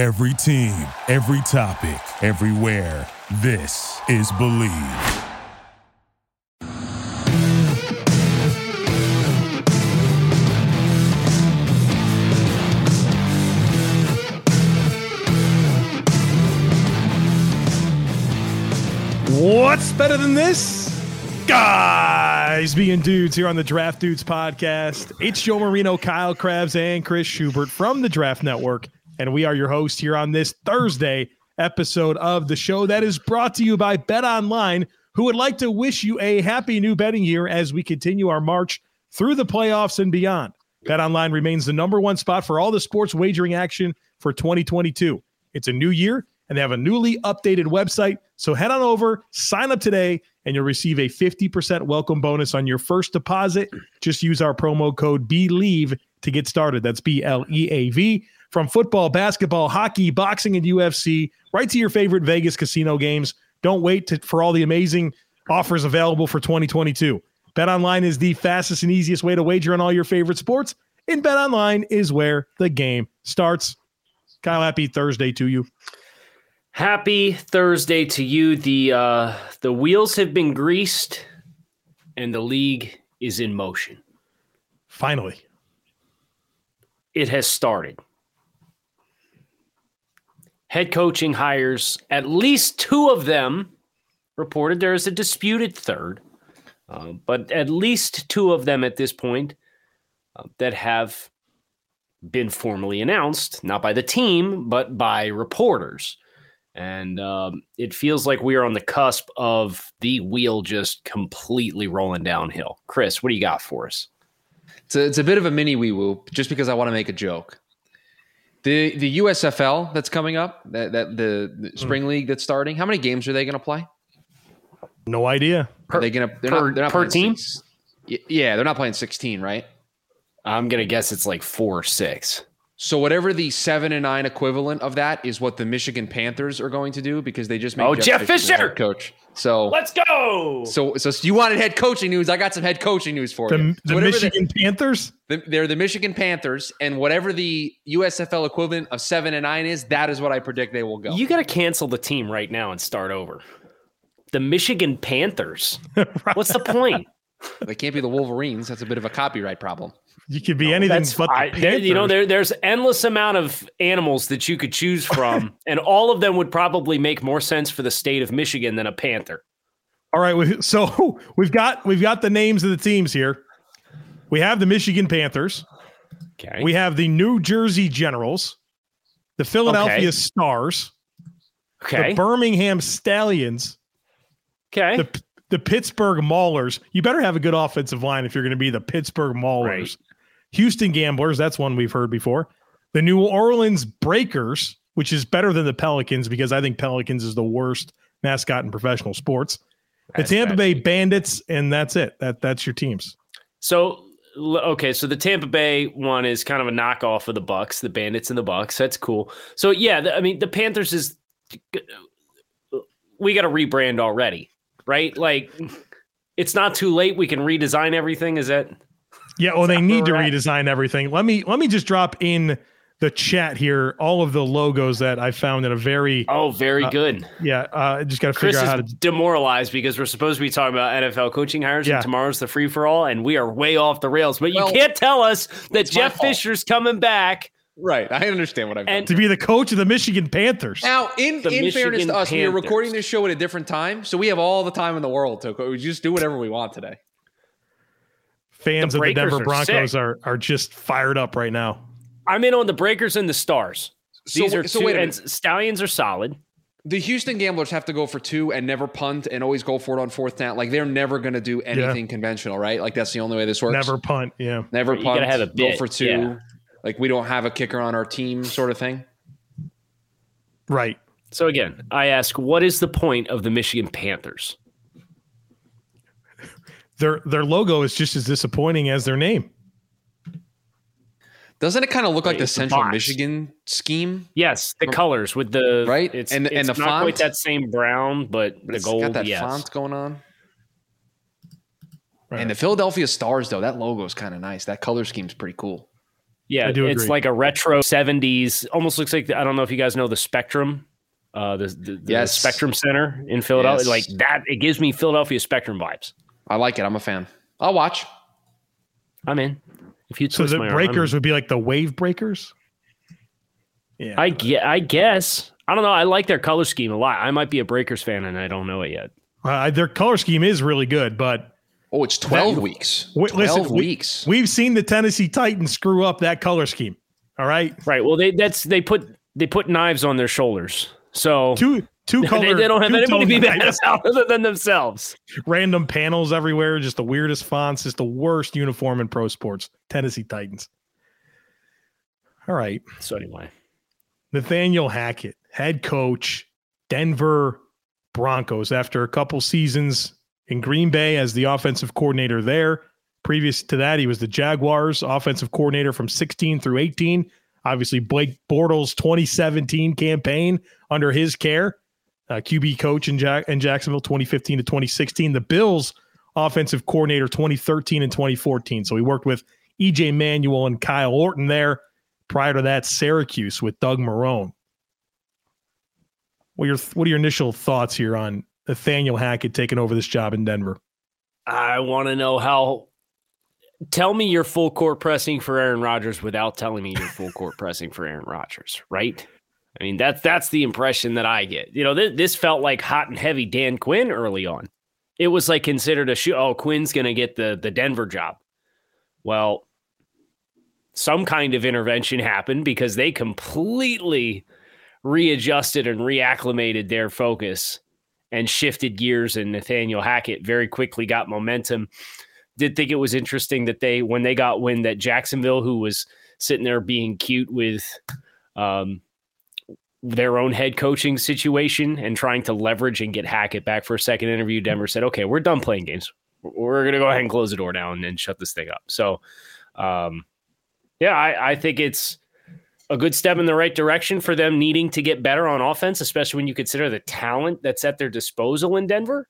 Every team, every topic, everywhere. This is Bleav. What's better than this? Guys being dudes here on the Draft Dudes podcast. It's Joe Marino, Kyle Crabbs, and Chris Schubert from the Draft Network. And we are your host here on this Thursday episode of the show that is brought to you by Bet Online, who would like to wish you a happy new betting year as we continue our march through the playoffs and beyond. Bet Online remains the number one spot for all the sports wagering action for 2022. It's a new year and they have a newly updated website. So head on over, sign up today, and you'll receive a 50% welcome bonus on your first deposit. Just use our promo code BLEAV to get started. That's B L E A V. From football, basketball, hockey, boxing, and UFC, right to your favorite Vegas casino games. Don't wait to, for all the amazing offers available for 2022. Bet online is the fastest and easiest way to wager on all your favorite sports. And Bet online is where the game starts. Kyle, happy Thursday to you. Happy Thursday to you. The uh, the wheels have been greased, and the league is in motion. Finally, it has started. Head coaching hires, at least two of them reported. There is a disputed third, uh, but at least two of them at this point uh, that have been formally announced, not by the team, but by reporters. And um, it feels like we are on the cusp of the wheel just completely rolling downhill. Chris, what do you got for us? It's a, it's a bit of a mini wee woo, just because I want to make a joke. The the USFL that's coming up, that, that the, the spring mm. league that's starting. How many games are they going to play? No idea. Are they going to? They're per, not. They're not per team. Six, yeah, they're not playing sixteen, right? I'm gonna guess it's like four or six. So whatever the seven and nine equivalent of that is what the Michigan Panthers are going to do because they just made oh Jeff, Jeff Fisher, Fisher coach. So let's go. So so you wanted head coaching news? I got some head coaching news for the, you. So the Michigan the, Panthers. The, they're the Michigan Panthers, and whatever the USFL equivalent of seven and nine is, that is what I predict they will go. You got to cancel the team right now and start over. The Michigan Panthers. right. What's the point? They can't be the Wolverines. That's a bit of a copyright problem. You could be no, anything but I, you know there, there's endless amount of animals that you could choose from, and all of them would probably make more sense for the state of Michigan than a panther. All right, so we've got we've got the names of the teams here. We have the Michigan Panthers. Okay. We have the New Jersey Generals, the Philadelphia okay. Stars, okay. the Birmingham Stallions, okay, the the Pittsburgh Maulers. You better have a good offensive line if you're going to be the Pittsburgh Maulers. Right. Houston Gamblers, that's one we've heard before. The New Orleans Breakers, which is better than the Pelicans because I think Pelicans is the worst mascot in professional sports. The Tampa Bay Bandits, and that's it. That that's your teams. So okay, so the Tampa Bay one is kind of a knockoff of the Bucks, the Bandits and the Bucks. That's cool. So yeah, the, I mean the Panthers is we got to rebrand already, right? Like it's not too late. We can redesign everything. Is that yeah, well, they need to redesign everything. Let me let me just drop in the chat here all of the logos that I found in a very oh very uh, good yeah uh, just got to figure out how to demoralized because we're supposed to be talking about NFL coaching hires yeah. and tomorrow's the free for all and we are way off the rails but well, you can't tell us that Jeff Fisher's coming back Right, I understand what I'm. And to be the coach of the Michigan Panthers. Now, in in Michigan fairness to us, Panthers. we are recording this show at a different time, so we have all the time in the world to we just do whatever we want today fans the of the Denver Broncos are, are, are just fired up right now. I'm in on the Breakers and the Stars. These are so two, and Stallions are solid. The Houston Gamblers have to go for two and never punt and always go for it on fourth down. Like they're never going to do anything yeah. conventional, right? Like that's the only way this works. Never punt, yeah. Never you punt. Have a bit, go for two. Yeah. Like we don't have a kicker on our team, sort of thing. Right. So again, I ask, what is the point of the Michigan Panthers? their their logo is just as disappointing as their name. Doesn't it kind of look like the Central Michigan scheme? Yes, the colors with the right, it's, and it's and the not font quite that same brown, but, but the gold. Got that yes. font going on. Right. And the Philadelphia Stars, though, that logo is kind of nice. That color scheme is pretty cool. Yeah, I do it's agree. like a retro '70s. Almost looks like I don't know if you guys know the Spectrum, uh, the the, the Yes. Spectrum Center in Philadelphia. Yes. Like that, it gives me Philadelphia Spectrum vibes. I like it. I'm a fan. I'll watch. I'm in. If you So the my arm, breakers would be like the wave breakers. Yeah, I get. I guess. I don't know. I like their color scheme a lot. I might be a Breakers fan and I don't know it yet. Uh, their color scheme is really good, but Oh, it's 12 That- weeks. Wait, 12 listen, we- weeks. we've seen the Tennessee Titans screw up that color scheme. All right, Right. Well, they that's they put they put knives on their shoulders. So two two color. they, they don't have anybody to be two-tone mad knives, about other than themselves. Random panels everywhere, just the weirdest fonts, just the worst uniform in pro sports. Tennessee Titans. All right, So anyway, Nathaniel Hackett, head coach, Denver Broncos, after a couple seasons in Green Bay as the offensive coordinator there. Previous to that, he was the Jaguars offensive coordinator from 16 through 18. Obviously, Blake Bortles' 2017 campaign under his care, uh, QB coach in, Jack- in Jacksonville 2015 to 2016. The Bills offensive coordinator 2013 and 2014. So he worked with EJ Manuel and Kyle Orton there. Prior to that, Syracuse with Doug Marrone. What are your what are your initial thoughts here on Nathaniel Hackett taking over this job in Denver? I want to know how. Tell me you're full court pressing for Aaron Rodgers without telling me you're full court pressing for Aaron Rodgers, right? I mean that's that's the impression that I get. You know, th- this felt like hot and heavy Dan Quinn early on. It was like considered a shoot. Oh, Quinn's going to get the the Denver job. Well, some kind of intervention happened because they completely readjusted and reacclimated their focus and shifted gears and Nathaniel Hackett very quickly got momentum. Did think it was interesting that they when they got wind that Jacksonville, who was sitting there being cute with um, their own head coaching situation and trying to leverage and get Hackett back for a second interview, Denver said, "Okay, we're done playing games. We're going to go ahead and close the door down and shut this thing up." So, um, yeah, I, I think it's a good step in the right direction for them needing to get better on offense, especially when you consider the talent that's at their disposal in Denver.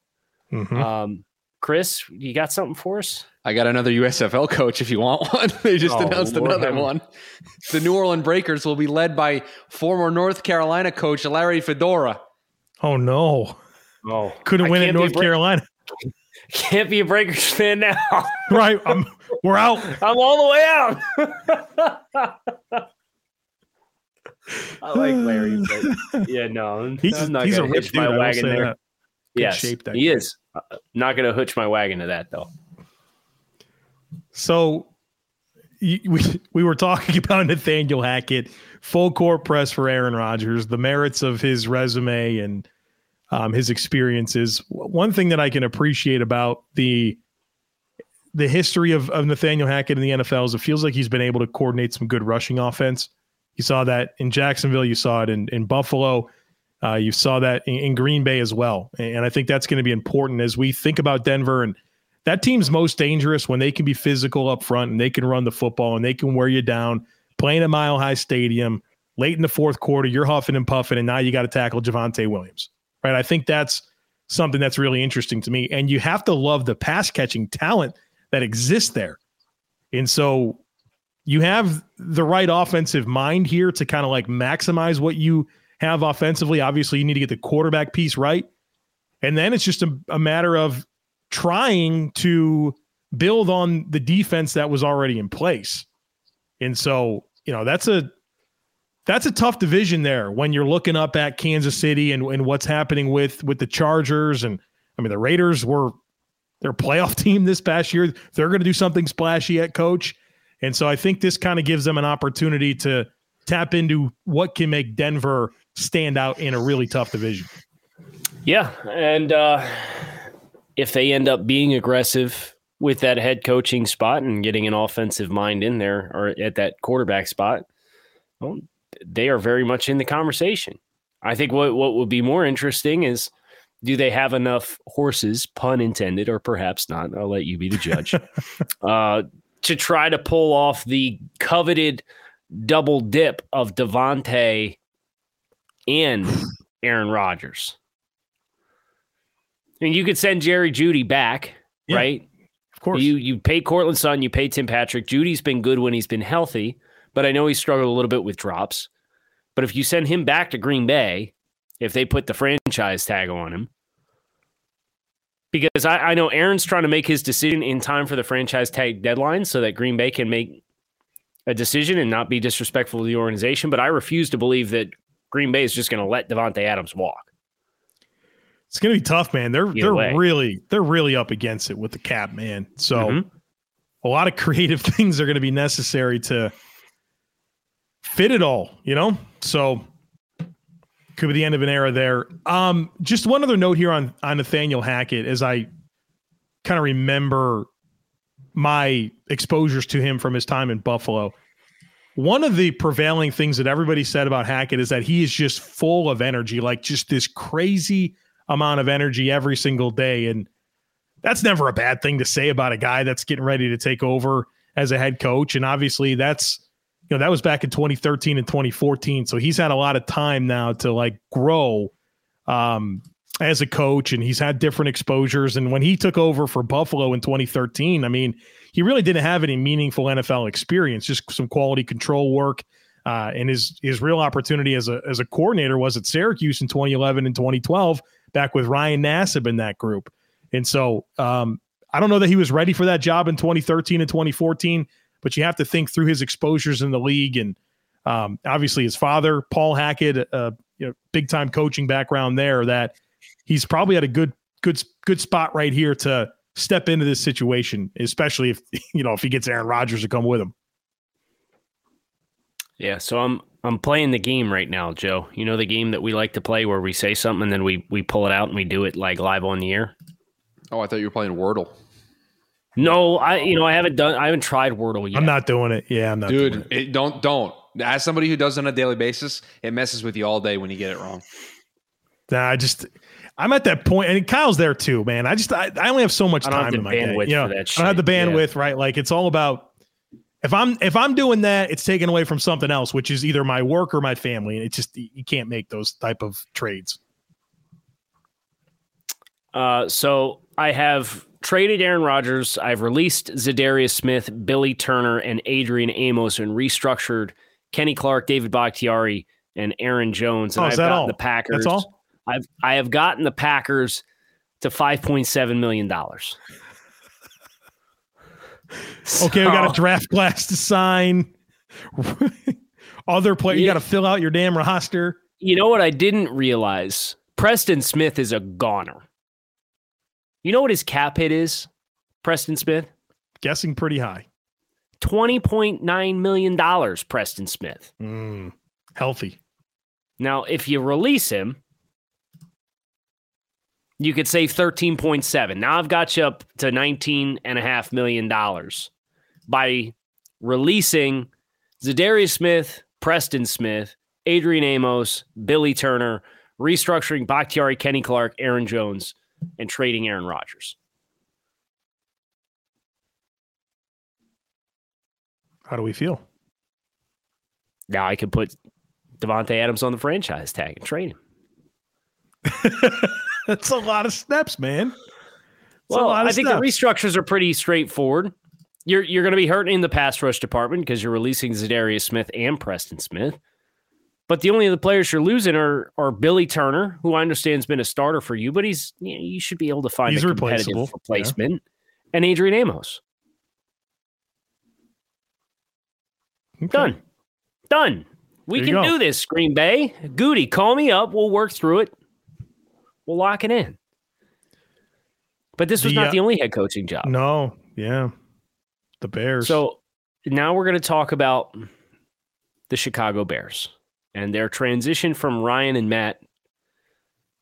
Mhm. Um, Chris, you got something for us? I got another USFL coach if you want one. they just Oh, announced Lord another have- one. The New Orleans Breakers will be led by former North Carolina coach Larry Fedora. Oh no, Oh, couldn't I win at can't North a Bra- Carolina. Can't be a Breakers fan now. right, I'm, we're out. I'm all the way out. I like Larry, but yeah, no, He's, I'm not he's a gonna rich hitch dude. My will wagon there. that. Good Yes, shape, that he kid. is. Uh, not going to hitch my wagon to that though. So we we were talking about Nathaniel Hackett, full court press for Aaron Rodgers, the merits of his resume and um, his experiences. One thing that I can appreciate about the the history of, of Nathaniel Hackett in the NFL is it feels like he's been able to coordinate some good rushing offense. You saw that in Jacksonville. You saw it in, in Buffalo. Uh, you saw that in, in Green Bay as well. And I think that's going to be important as we think about Denver. And that team's most dangerous when they can be physical up front and they can run the football and they can wear you down playing a Mile High Stadium late in the fourth quarter. You're huffing and puffing, and now you got to tackle Javonte Williams. Right. I think that's something that's really interesting to me. And you have to love the pass catching talent that exists there. And so you have the right offensive mind here to kind of like maximize what you have offensively. Obviously, you need to get the quarterback piece right. And then it's just a, a matter of trying to build on the defense that was already in place. And so, you know, that's a that's a tough division there when you're looking up at Kansas City and, and what's happening with with the Chargers and I mean the Raiders were their playoff team this past year. They're going to do something splashy at coach. And so I think this kind of gives them an opportunity to tap into what can make Denver stand out in a really tough division. Yeah, and uh, if they end up being aggressive with that head coaching spot and getting an offensive mind in there or at that quarterback spot, well, they are very much in the conversation. I think what what would be more interesting is do they have enough horses, pun intended, or perhaps not? I'll let you be the judge. uh, to try to pull off the coveted double dip of Davante and Aaron Rodgers. I mean, you could send Jerry Jeudy back, Yeah, right? Of course. You you pay Courtland Sutton, you pay Tim Patrick. Jeudy's been good when he's been healthy, but I know he struggled a little bit with drops. But if you send him back to Green Bay, if they put the franchise tag on him, because I, I know Aaron's trying to make his decision in time for the franchise tag deadline so that Green Bay can make a decision and not be disrespectful to the organization. But I refuse to believe that Green Bay is just going to let Davante Adams walk. It's going to be tough, man. They're Either they're way. really they're really up against it with the cap, man. So Mhm. a lot of creative things are going to be necessary to fit it all, you know? So could be the end of an era there. Um, just one other note here on on Nathaniel Hackett as I kind of remember my exposures to him from his time in Buffalo. One of the prevailing things that everybody said about Hackett is that he is just full of energy, like just this crazy amount of energy every single day. And that's never a bad thing to say about a guy that's getting ready to take over as a head coach. And obviously, that's you know that was back in 2013 and 2014. So he's had a lot of time now to like grow um, as a coach, and he's had different exposures. And when he took over for Buffalo in 2013, I mean, he really didn't have any meaningful NFL experience, just some quality control work. Uh, and his his real opportunity as a as a coordinator was at Syracuse in 2011 and 2012, back with Ryan Nassib in that group. And so um, I don't know that he was ready for that job in 2013 and 2014, but you have to think through his exposures in the league and um, obviously his father, Paul Hackett, uh, you know, big time coaching background there. That he's probably at a good good good spot right here to step into this situation, especially if you know if he gets Aaron Rodgers to come with him. Yeah, so I'm I'm playing the game right now, Joe. You know the game that we like to play where we say something and then we we pull it out and we do it like live on the air. Oh, I thought you were playing Wordle. No, I you know I haven't done I haven't tried Wordle yet. I'm not doing it. Yeah, I'm not doing Dude, it. it, don't don't. As somebody who does it on a daily basis, it messes with you all day when you get it wrong. Nah, I just I'm at that point, and Kyle's there too, man. I just I, I only have so much time in my day. bandwidth You know, for I don't have the shit, yeah. bandwidth, right? Like it's all about if I'm if I'm doing that, it's taken away from something else, which is either my work or my family. And it just you can't make those type of trades. Uh, so I have traded Aaron Rodgers. I've released Za'Darius Smith, Billy Turner, and Adrian Amos, and restructured Kenny Clark, David Bakhtiari, and Aaron Jones. And Oh, I've gotten all? the Packers. That's all. I've I have gotten the Packers to five point seven million dollars. Okay, we got a draft class to sign. Other player, you got to fill out your damn roster. You know what I didn't realize? Preston Smith is a goner. You know what his cap hit is? Preston Smith? Guessing pretty high. $20.9 million, Preston Smith. Mm, healthy. Now, if you release him, you could save 13.7. Now I've got you up to $19.5 million by releasing Za'Darius Smith, Preston Smith, Adrian Amos, Billy Turner, restructuring Bakhtiari, Kenny Clark, Aaron Jones, and trading Aaron Rodgers. How do we feel? Now I could put Davante Adams on the franchise tag and trade him. That's a lot of steps, man. A Well, I think steps. the restructures are pretty straightforward. You're you're going to be hurting in the pass rush department because you're releasing Za'Darius Smith and Preston Smith. But the only other players you're losing are are Billy Turner, who I understand has been a starter for you, but he's you, know, you should be able to find He's a competitive replacement. And Adrian Amos, Okay. done, done. We can go. do this, Green Bay. Goody, call me up. We'll work through it. We'll lock it in. But this was The, not uh, the only head coaching job. No, yeah. The Bears. So now we're going to talk about the Chicago Bears and their transition from Ryan and Matt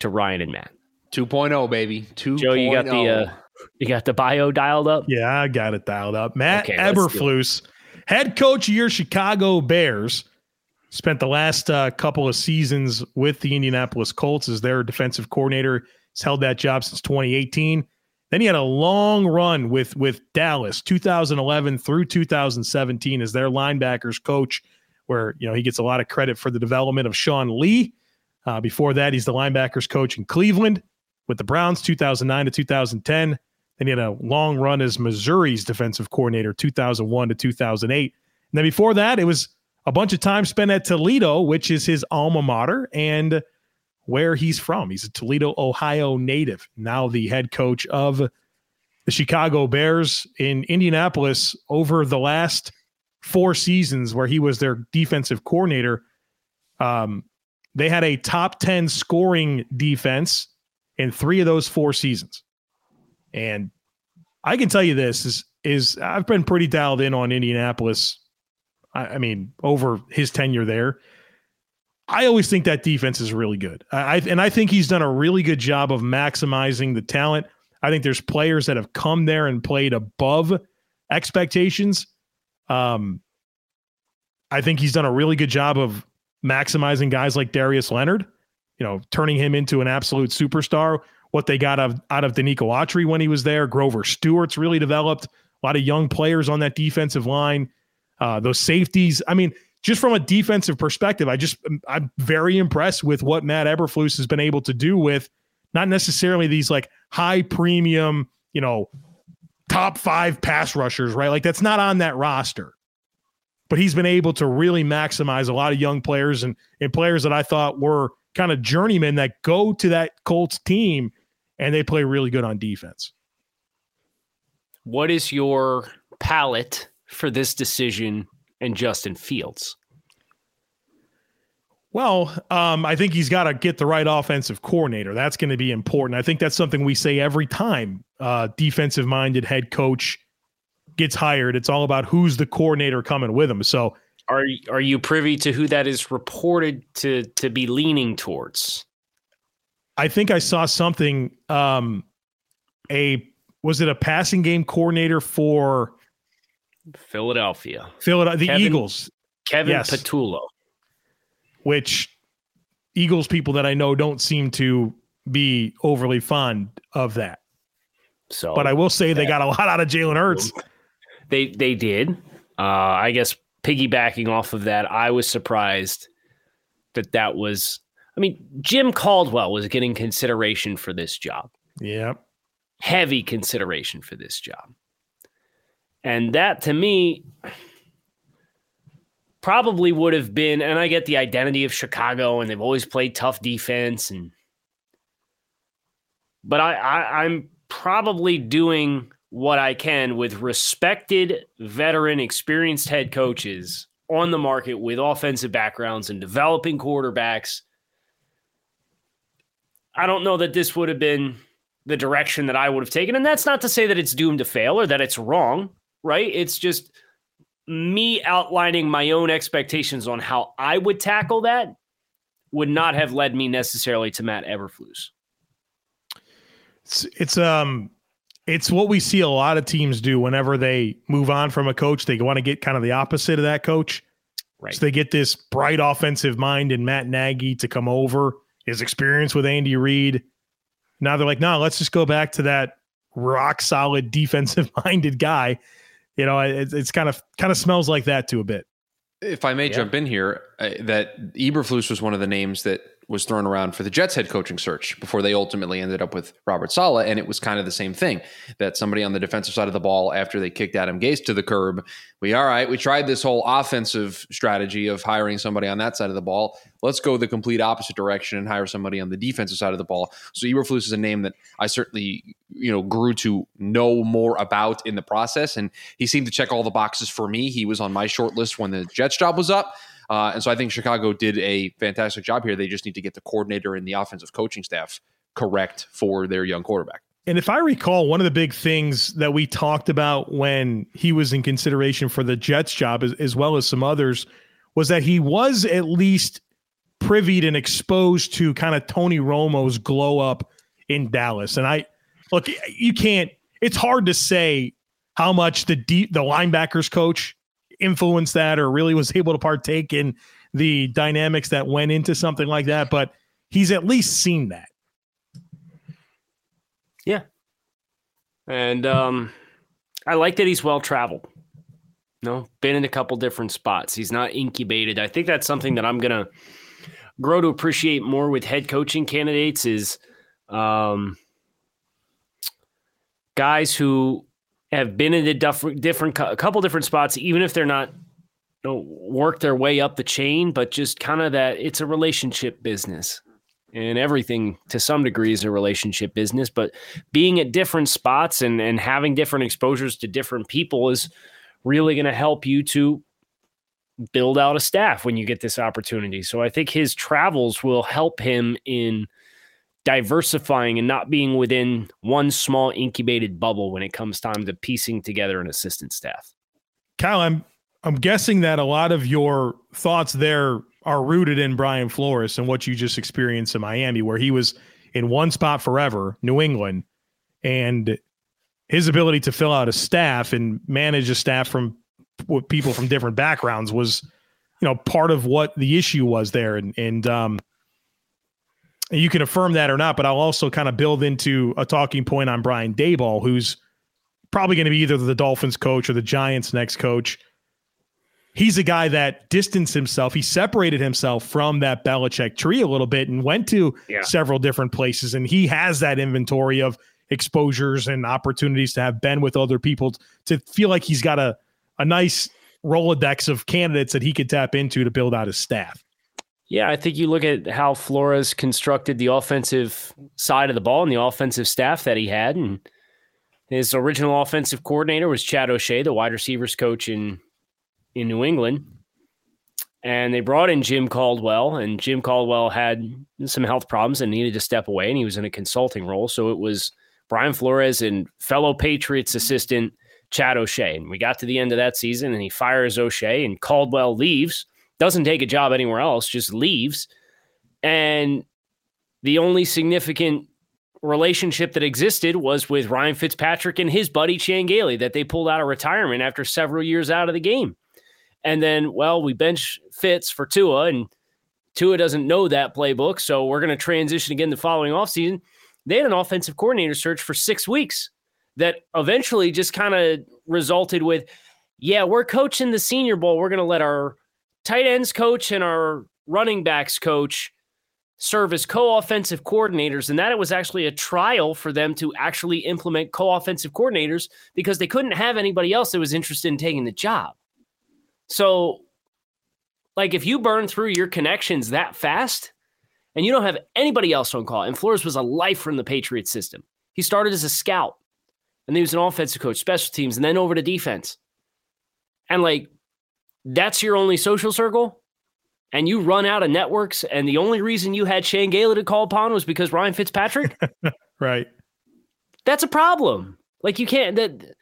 to Ryan and Matt. 2.0, baby. oh. 2.0. Joe, you got the uh, you got the bio dialed up. Yeah, I got it dialed up. Matt Okay, let's do it. Eberflus, head coach of your Chicago Bears, spent the last uh, couple of seasons with the Indianapolis Colts as their defensive coordinator. He's held that job since 2018. Then he had a long run with with Dallas, 2011 through 2017, as their linebackers coach, where you know he gets a lot of credit for the development of Sean Lee. Uh, before that, he's the linebackers coach in Cleveland with the Browns, 2009 to 2010. Then he had a long run as Missouri's defensive coordinator, 2001 to 2008. And then before that, it was a bunch of time spent at Toledo, which is his alma mater and where he's from. He's a Toledo, Ohio native, now the head coach of the Chicago Bears in Indianapolis over the last four seasons where he was their defensive coordinator. Um, they had a top 10 scoring defense in three of those four seasons. And I can tell you this is is I've been pretty dialed in on Indianapolis. I, I mean, over his tenure there. I always think that defense is really good. I, and I think he's done a really good job of maximizing the talent. I think there's players that have come there and played above expectations. Um, I think he's done a really good job of maximizing guys like Darius Leonard, you know, turning him into an absolute superstar. What they got out of, out of Denico Autry when he was there, Grover Stewart's really developed a lot of young players on that defensive line. Uh, those safeties. I mean, just from a defensive perspective, I just I'm very impressed with what Matt Eberflus has been able to do with not necessarily these like high premium, you know, top five pass rushers, right? Like that's not on that roster. But he's been able to really maximize a lot of young players and, and players that I thought were kind of journeymen that go to that Colts team and they play really good on defense. What is your palette for this decision and Justin Fields? Well, um, I think he's got to get the right offensive coordinator. That's going to be important. I think that's something we say every time uh, defensive minded head coach gets hired. It's all about who's the coordinator coming with him. So, are are you privy to who that is reported to to be leaning towards? I think I saw something. Um, a was it a passing game coordinator for Philadelphia? Philadelphia, the Kevin, Eagles. Kevin yes. Patullo. Which Eagles people that I know don't seem to be overly fond of that. So, but I will say they got a lot out of Jalen Hurts. They they did. Uh, I guess piggybacking off of that, I was surprised that that was. I mean, Jim Caldwell was getting consideration for this job. Yeah, heavy consideration for this job. And that to me probably would have been, and I get the identity of Chicago and they've always played tough defense and but I, I I'm probably doing what I can with respected veteran experienced head coaches on the market with offensive backgrounds and developing quarterbacks. I don't know that this would have been the direction that I would have taken. And that's not to say that it's doomed to fail or that it's wrong, right? It's just me outlining my own expectations on how I would tackle that would not have led me necessarily to Matt Eberflus. It's, it's um it's what we see a lot of teams do whenever they move on from a coach. They want to get kind of the opposite of that coach. Right. So they get this bright offensive mind in Matt Nagy to come over, his experience with Andy Reid, now they're like, no, let's just go back to that rock solid defensive minded guy. You know, it, it's kind of kind of smells like that too a bit. If I may yeah. jump in here, uh, that Eberflus was one of the names that was thrown around for the Jets head coaching search before they ultimately ended up with Robert Saleh. And it was kind of the same thing that somebody on the defensive side of the ball, after they kicked Adam Gase to the curb, we, all right, we tried this whole offensive strategy of hiring somebody on that side of the ball. Let's go the complete opposite direction and hire somebody on the defensive side of the ball. So Eberflus is a name that I certainly, you know, grew to know more about in the process. And he seemed to check all the boxes for me. He was on my short list when the Jets job was up. Uh, and so I think Chicago did a fantastic job here. They just need to get the coordinator and the offensive coaching staff correct for their young quarterback. And if I recall, one of the big things that we talked about when he was in consideration for the Jets job, as, as well as some others, was that he was at least privy and exposed to kind of Tony Romo's glow up in Dallas. And I look, you can't. It's hard to say how much the deep the linebackers coach influenced that or really was able to partake in the dynamics that went into something like that, but he's at least seen that. Yeah. And um, I like that he's well traveled. no, been in a couple different spots. He's not incubated. I think that's something that I'm gonna grow to appreciate more with head coaching candidates is um, guys who have been in a different, a couple different spots, even if they're not you know, work their way up the chain, but just kind of that it's a relationship business. And everything to some degree is a relationship business, but being at different spots and, and having different exposures to different people is really going to help you to build out a staff when you get this opportunity. So I think his travels will help him in diversifying and not being within one small incubated bubble when it comes time to piecing together an assistant staff. Kyle, I'm I'm guessing that a lot of your thoughts there are rooted in Brian Flores and what you just experienced in Miami, where he was in one spot forever, New England, and his ability to fill out a staff and manage a staff from people from different backgrounds was, you know, part of what the issue was there. And and um you can affirm that or not, but I'll also kind of build into a talking point on Brian Daboll, who's probably going to be either the Dolphins coach or the Giants next coach. He's a guy that distanced himself. He separated himself from that Belichick tree a little bit and went to yeah. several different places. And he has that inventory of exposures and opportunities to have been with other people to feel like he's got a a nice Rolodex of candidates that he could tap into to build out his staff. Yeah, I think you look at how Flores constructed the offensive side of the ball and the offensive staff that he had. And his original offensive coordinator was Chad O'Shea, the wide receivers coach in in New England. And they brought in Jim Caldwell, and Jim Caldwell had some health problems and needed to step away, and he was in a consulting role. So it was Brian Flores and fellow Patriots assistant Chad O'Shea. And we got to the end of that season and he fires O'Shea and Caldwell leaves, doesn't take a job anywhere else, just leaves. And the only significant relationship that existed was with Ryan Fitzpatrick and his buddy Chan Gailey that they pulled out of retirement after several years out of the game. And then, well, we bench Fitz for Tua, and Tua doesn't know that playbook. So we're going to transition again the following offseason. They had an offensive coordinator search for six weeks that eventually just kind of resulted with, yeah, we're coaching the Senior Bowl. We're going to let our tight ends coach and our running backs coach serve as co-offensive coordinators and that it was actually a trial for them to actually implement co-offensive coordinators because they couldn't have anybody else that was interested in taking the job. So like if you burn through your connections that fast and you don't have anybody else on call and Flores was a life from the Patriots system. He started as a scout and he was an offensive coach, special teams, and then over to defense. And like, that's your only social circle. And you run out of networks, and the only reason you had Chan Gailey to call upon was because Ryan Fitzpatrick. right. That's a problem. Like you can't that,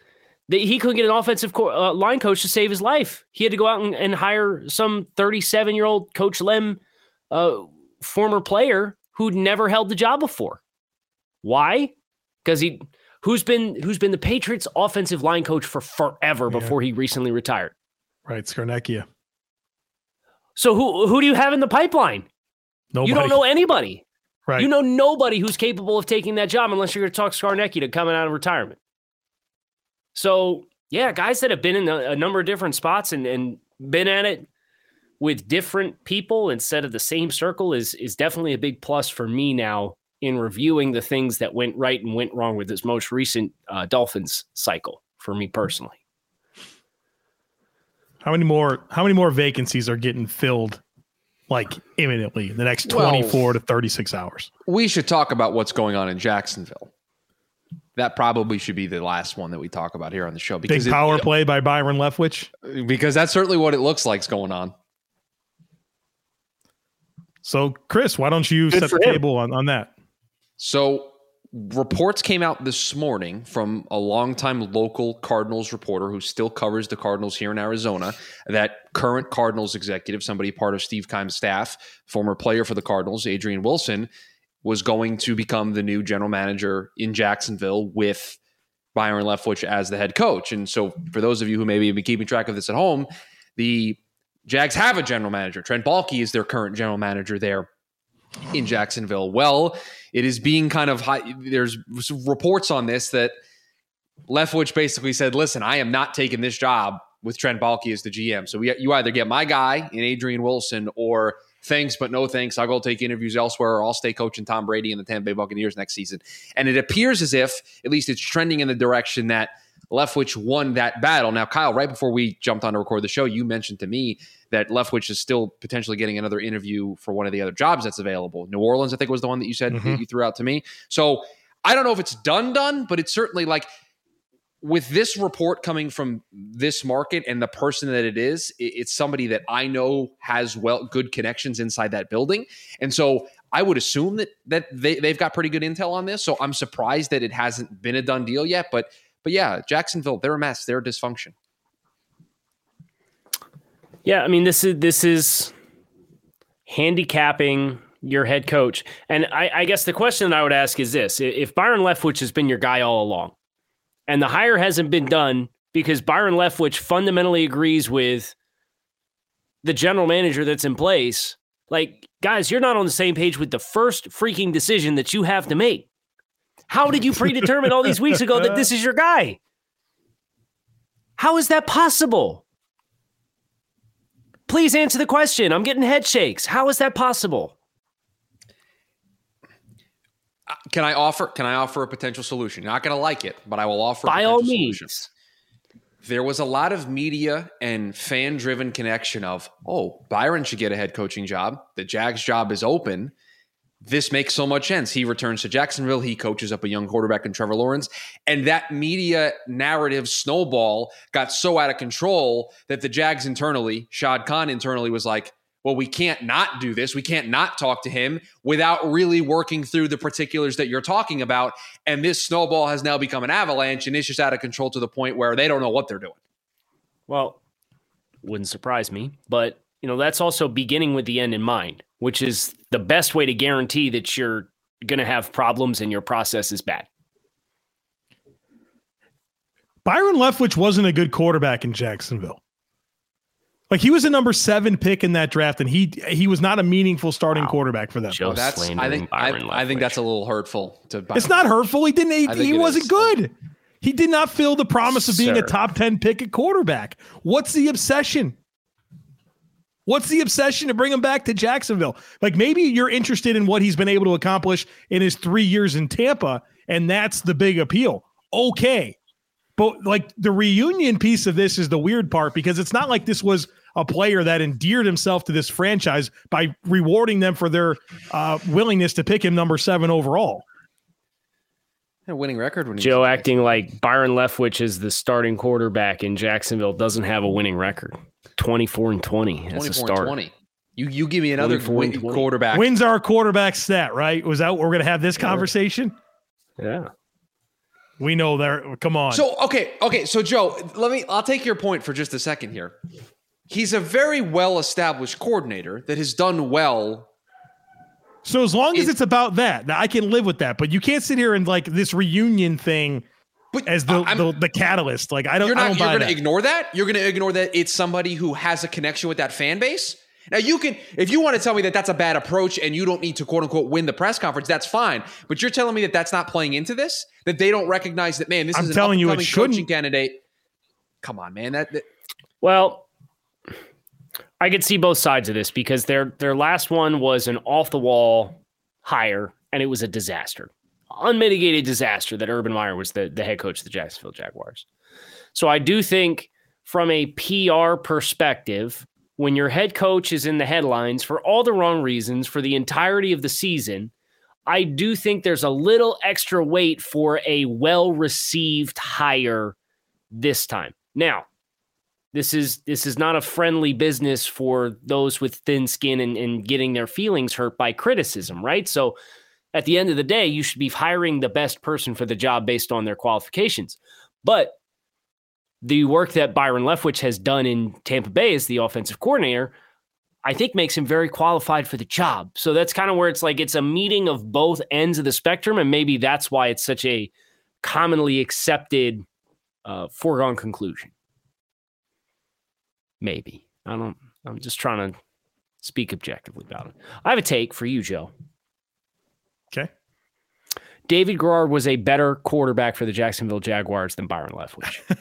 that he couldn't get an offensive co- uh, line coach to save his life. He had to go out and, and hire some 37 year old Coach Lem, uh, former player who'd never held the job before. Why? Because he who's been who's been the Patriots offensive line coach for forever yeah. before he recently retired. Right, Scarnecchia. So who who do you have in the pipeline? Nobody. You don't know anybody. Right. You know nobody who's capable of taking that job unless you're going to talk Scarnecchia coming out of retirement. So yeah, guys that have been in a, a number of different spots and, and been at it with different people instead of the same circle is is definitely a big plus for me now in reviewing the things that went right and went wrong with this most recent uh, Dolphins cycle for me personally. How many more? How many more vacancies are getting filled like imminently in the next 24 well, to 36 hours? We should talk about what's going on in Jacksonville. That probably should be the last one that we talk about here on the show. Because Big power it, play by Byron Leftwich. Because that's certainly what it looks like is going on. So, Chris, why don't you Good set the him. table on, on that? So reports came out this morning from a longtime local Cardinals reporter who still covers the Cardinals here in Arizona that current Cardinals executive, somebody part of Steve Keim's staff, former player for the Cardinals, Adrian Wilson, was going to become the new general manager in Jacksonville with Byron Leftwich as the head coach. And so, for those of you who maybe have been keeping track of this at home, the Jags have a general manager. Trent Baalke is their current general manager there in Jacksonville. Well, it is being kind of high. There's reports on this that Leftwich basically said, "Listen, I am not taking this job with Trent Baalke as the GM. So we, you either get my guy in Adrian Wilson, or thanks but no thanks. I'll go take interviews elsewhere, or I'll stay coaching Tom Brady and the Tampa Bay Buccaneers next season." And it appears as if, at least, it's trending in the direction that Leftwich won that battle. Now, Kyle, right before we jumped on to record the show, you mentioned to me that Leftwich is still potentially getting another interview for one of the other jobs that's available. New Orleans, I think, was the one that you said mm-hmm. that you threw out to me. So I don't know if it's done, done, but it's certainly like with this report coming from this market and the person that it is, it's somebody that I know has well good connections inside that building, and so I would assume that that they they've got pretty good intel on this. So I'm surprised that it hasn't been a done deal yet. But but yeah, Jacksonville, they're a mess. They're a dysfunction. Yeah, I mean this is this is handicapping your head coach. And I, I guess the question that I would ask is this: If Byron Leftwich has been your guy all along, and the hire hasn't been done because Byron Leftwich fundamentally agrees with the general manager that's in place, like guys, you're not on the same page with the first freaking decision that you have to make. How did you predetermine all these weeks ago that this is your guy? How is that possible? Please answer the question. I'm getting head shakes. How is that possible? Uh, can I offer? Can I offer a potential solution? You're not going to like it, but I will offer. By all means. Solution there was a lot of media and fan driven connection of, oh, Byron should get a head coaching job. The Jags job is open. This makes so much sense. He returns to Jacksonville. He coaches up a young quarterback in Trevor Lawrence. And that media narrative snowball got so out of control that the Jags internally, Shad Khan internally was like, well, we can't not do this. We can't not talk to him without really working through the particulars that you're talking about. And this snowball has now become an avalanche and it's just out of control to the point where they don't know what they're doing. Well, wouldn't surprise me, but you know, that's also beginning with the end in mind, which is the best way to guarantee that you're going to have problems and your process is bad. Byron Leftwich wasn't a good quarterback in Jacksonville. Like he was a number seven pick in that draft, and he he was not a meaningful starting wow. quarterback for them. Joe that's I think I, I, think that's a little hurtful. To Byron. it's not hurtful. He didn't. He, he wasn't is. good. He did not fill the promise of being Sir. a top ten pick at quarterback. What's the obsession? What's the obsession to bring him back to Jacksonville? Like maybe you're interested in what he's been able to accomplish in his three years in Tampa, and that's the big appeal. Okay, but like the reunion piece of this is the weird part because it's not like this was a player that endeared himself to this franchise by rewarding them for their uh, willingness to pick him number seven overall. A winning record when Joe acting like Byron Leftwich is the starting quarterback in Jacksonville doesn't have a winning record. 24 and 20 as a start. 20. You you give me another win, quarterback. Wins our quarterback stat, right? Was that we're going to have this conversation? Yeah. We know there. Come on. So okay, okay. So Joe, let me. I'll take your point for just a second here. He's a very well established coordinator that has done well. So as long as it's about that, now I can live with that. But you can't sit here and like this reunion thing but as the, the, the catalyst. Like I don't. You're, not, you're going to ignore that. You're going to ignore that it's somebody who has a connection with that fan base. Now you can, if you want to tell me that that's a bad approach and you don't need to quote unquote win the press conference, that's fine. But you're telling me that that's not playing into this, that they don't recognize that man, this I'm is an telling you, it coaching candidate. Come on, man. That, that well, I could see both sides of this because their their last one was an off the wall hire and it was a disaster, unmitigated disaster. That Urban Meyer was the the head coach of the Jacksonville Jaguars. So I do think from a PR perspective when your head coach is in the headlines for all the wrong reasons for the entirety of the season, I do think there's a little extra weight for a well received hire this time. Now, this is this is not a friendly business for those with thin skin and, and getting their feelings hurt by criticism, right? So at the end of the day, you should be hiring the best person for the job based on their qualifications. But the work that Byron Leftwich has done in Tampa Bay as the offensive coordinator, I think makes him very qualified for the job. So that's kind of where it's like it's a meeting of both ends of the spectrum, and maybe that's why it's such a commonly accepted uh, foregone conclusion. Maybe I don't. I'm just trying to speak objectively about it. I have a take for you, Joe. Okay. David Garrard was a better quarterback for the Jacksonville Jaguars than Byron Leftwich.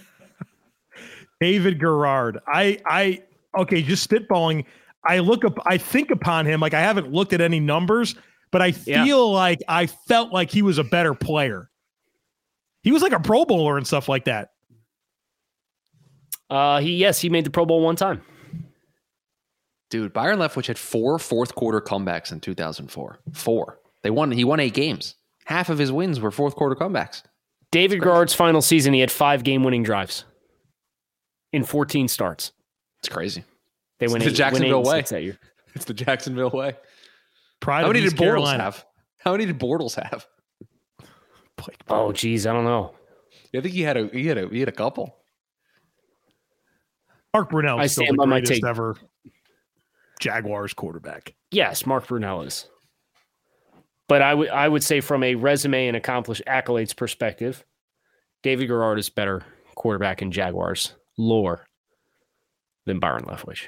David Garrard. I I okay, just spitballing. I look up I think upon him like I haven't looked at any numbers, but I feel yeah. like I felt like he was a better player. He was like a pro bowler and stuff like that. Uh, he yes, he made the Pro Bowl one time. Dude, Byron Leftwich had four fourth quarter comebacks in 2004. Four. They won. He won eight games. Half of his wins were fourth quarter comebacks. David Garrard's final season, he had five game winning drives in 14 starts. It's crazy. They went the eight, Jacksonville went eight way. six that year. It's the Jacksonville way. Pride How many East did Bortles Carolina. have? How many did Bortles have? Blake Oh, geez, I don't know. I think he had a he had a he had a couple. Mark Brunell I is still stand the by my greatest take. ever Jaguars quarterback. Yes, Mark Brunell is. But I would I would say from a resume and accomplished accolades perspective, David Garrard is better quarterback in Jaguars lore than Byron Leftwich.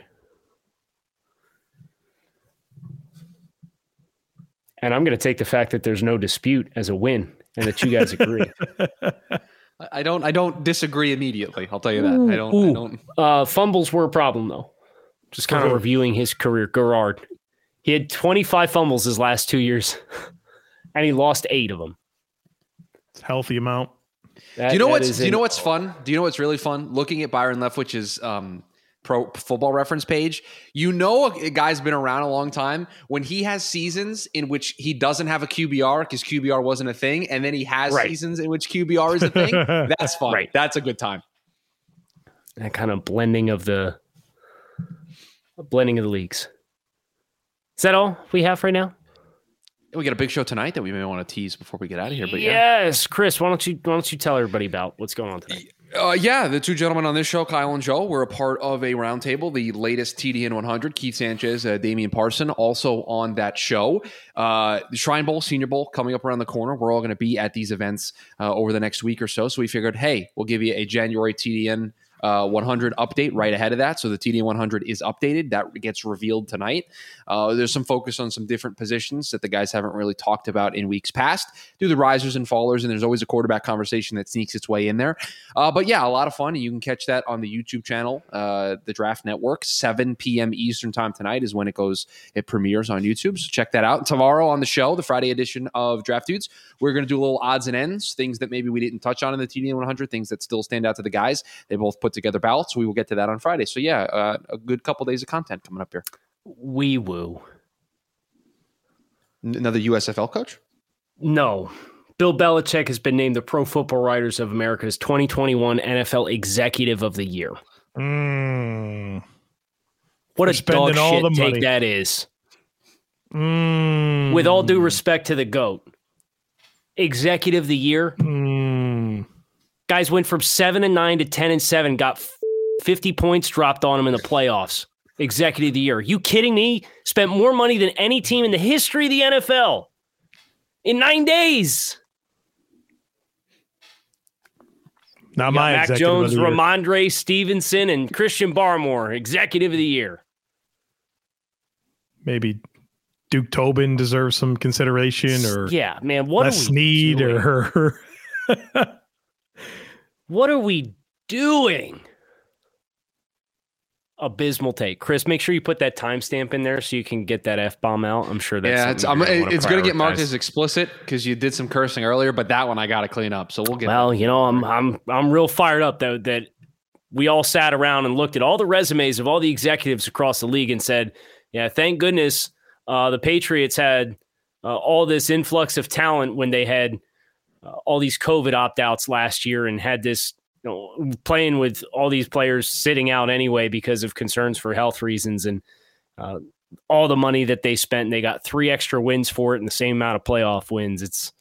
And I'm going to take the fact that there's no dispute as a win and that you guys agree. I- I don't I don't disagree immediately. I'll tell you that. I don't I don't Uh, fumbles were a problem, though. Just kind of reviewing his career. Garrard, he had 25 fumbles his last two years, and he lost eight of them. It's a healthy amount. That- Do you know that what's do you know what's fun? Do you know what's really fun? Looking at Byron Leftwich's um pro football reference page, you know a guy's been around a long time when he has seasons in which he doesn't have a QBR because QBR wasn't a thing, and then he has Right. seasons in which QBR is a thing. That's fun. Right. That's a good time. that kind of blending of the blending of the leagues? Is that all we have right now? We got a big show tonight that we may want to tease before we get out of here. But yeah. yes, Chris, why don't you why don't you tell everybody about what's going on tonight? Uh, yeah, the two gentlemen on this show, Kyle and Joe, were a part of a roundtable, the latest TDN 100. Keith Sanchez, uh, Damian Parson, also on that show. Uh, the Shrine Bowl, Senior Bowl, coming up around the corner. We're all going to be at these events uh, over the next week or so. So we figured, hey, we'll give you a January TDN uh, 100 update right ahead of that. So the TDN 100 is updated. That gets revealed tonight. Uh, there's some focus on some different positions that the guys haven't really talked about in weeks past. Do the risers and fallers, and there's always a quarterback conversation that sneaks its way in there. Uh, but yeah, a lot of fun. You can catch that on the YouTube channel, uh, the Draft Network. 7 p.m. Eastern Time tonight is when it goes, it premieres on YouTube. So check that out. Tomorrow on the show, the Friday edition of Draft Dudes, we're going to do a little odds and ends, things that maybe we didn't touch on in the TDN 100, things that still stand out to the guys. They both put together ballots. We will get to that on Friday. So yeah, uh, a good couple days of content coming up here. Wee woo. N- Another USFL coach? No. Bill Belichick has been named the Pro Football Writers of America's 2021 NFL Executive of the Year. Mm. What For a dog all shit the take money. that is. Mm. With all due respect to the GOAT, Executive of the Year, Mm. Guys went from 7 and 9 to 10 and 7, got 50 points dropped on them in the playoffs. Executive of the Year. You kidding me? Spent more money than any team in the history of the NFL in nine days. Not my Mac Jones. Rhamondre Stevenson, and Christian Barmore, Executive of the Year. Maybe Duke Tobin deserves some consideration, or Yeah, man. What Les are Snead, or What are we doing? Abysmal take, Chris. Make sure you put that timestamp in there so you can get that f bomb out. I'm sure that's yeah, it's, I'm, gonna it's going to get marked as explicit because you did some cursing earlier, but that one I got to clean up. So we'll get Well, you know, I'm I'm I'm real fired up though that we all sat around and looked at all the resumes of all the executives across the league and said, "Yeah, thank goodness uh, the Patriots had uh, all this influx of talent when they had uh, all these COVID opt outs last year and had this." You know, playing with all these players sitting out anyway because of concerns for health reasons and uh, all the money that they spent, and they got three extra wins for it and the same amount of playoff wins. It's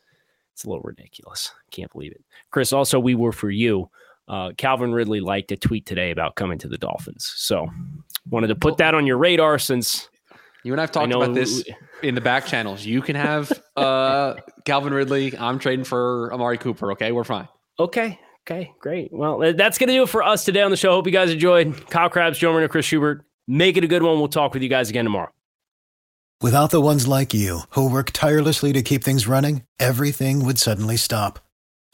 it's a little ridiculous. Can't believe it. Chris, also, we were for you. Uh, Calvin Ridley liked a tweet today about coming to the Dolphins. So wanted to put that on your radar since You and I've talked know about this in the back channels. You can have uh, Calvin Ridley. I'm trading for Amari Cooper. Okay, we're fine. Okay. Okay. Great. Well, uh, that's going to do it for us today on the show. Hope you guys enjoyed. Kyle Crabbs, Joe Marino, Chris Schubert. Make it a good one. We'll talk with you guys again tomorrow. Without the ones like you, who work tirelessly to keep things running, everything would suddenly stop.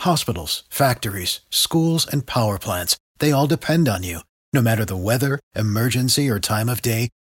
Hospitals, factories, schools, and power plants, they all depend on you. No matter the weather, emergency, or time of day,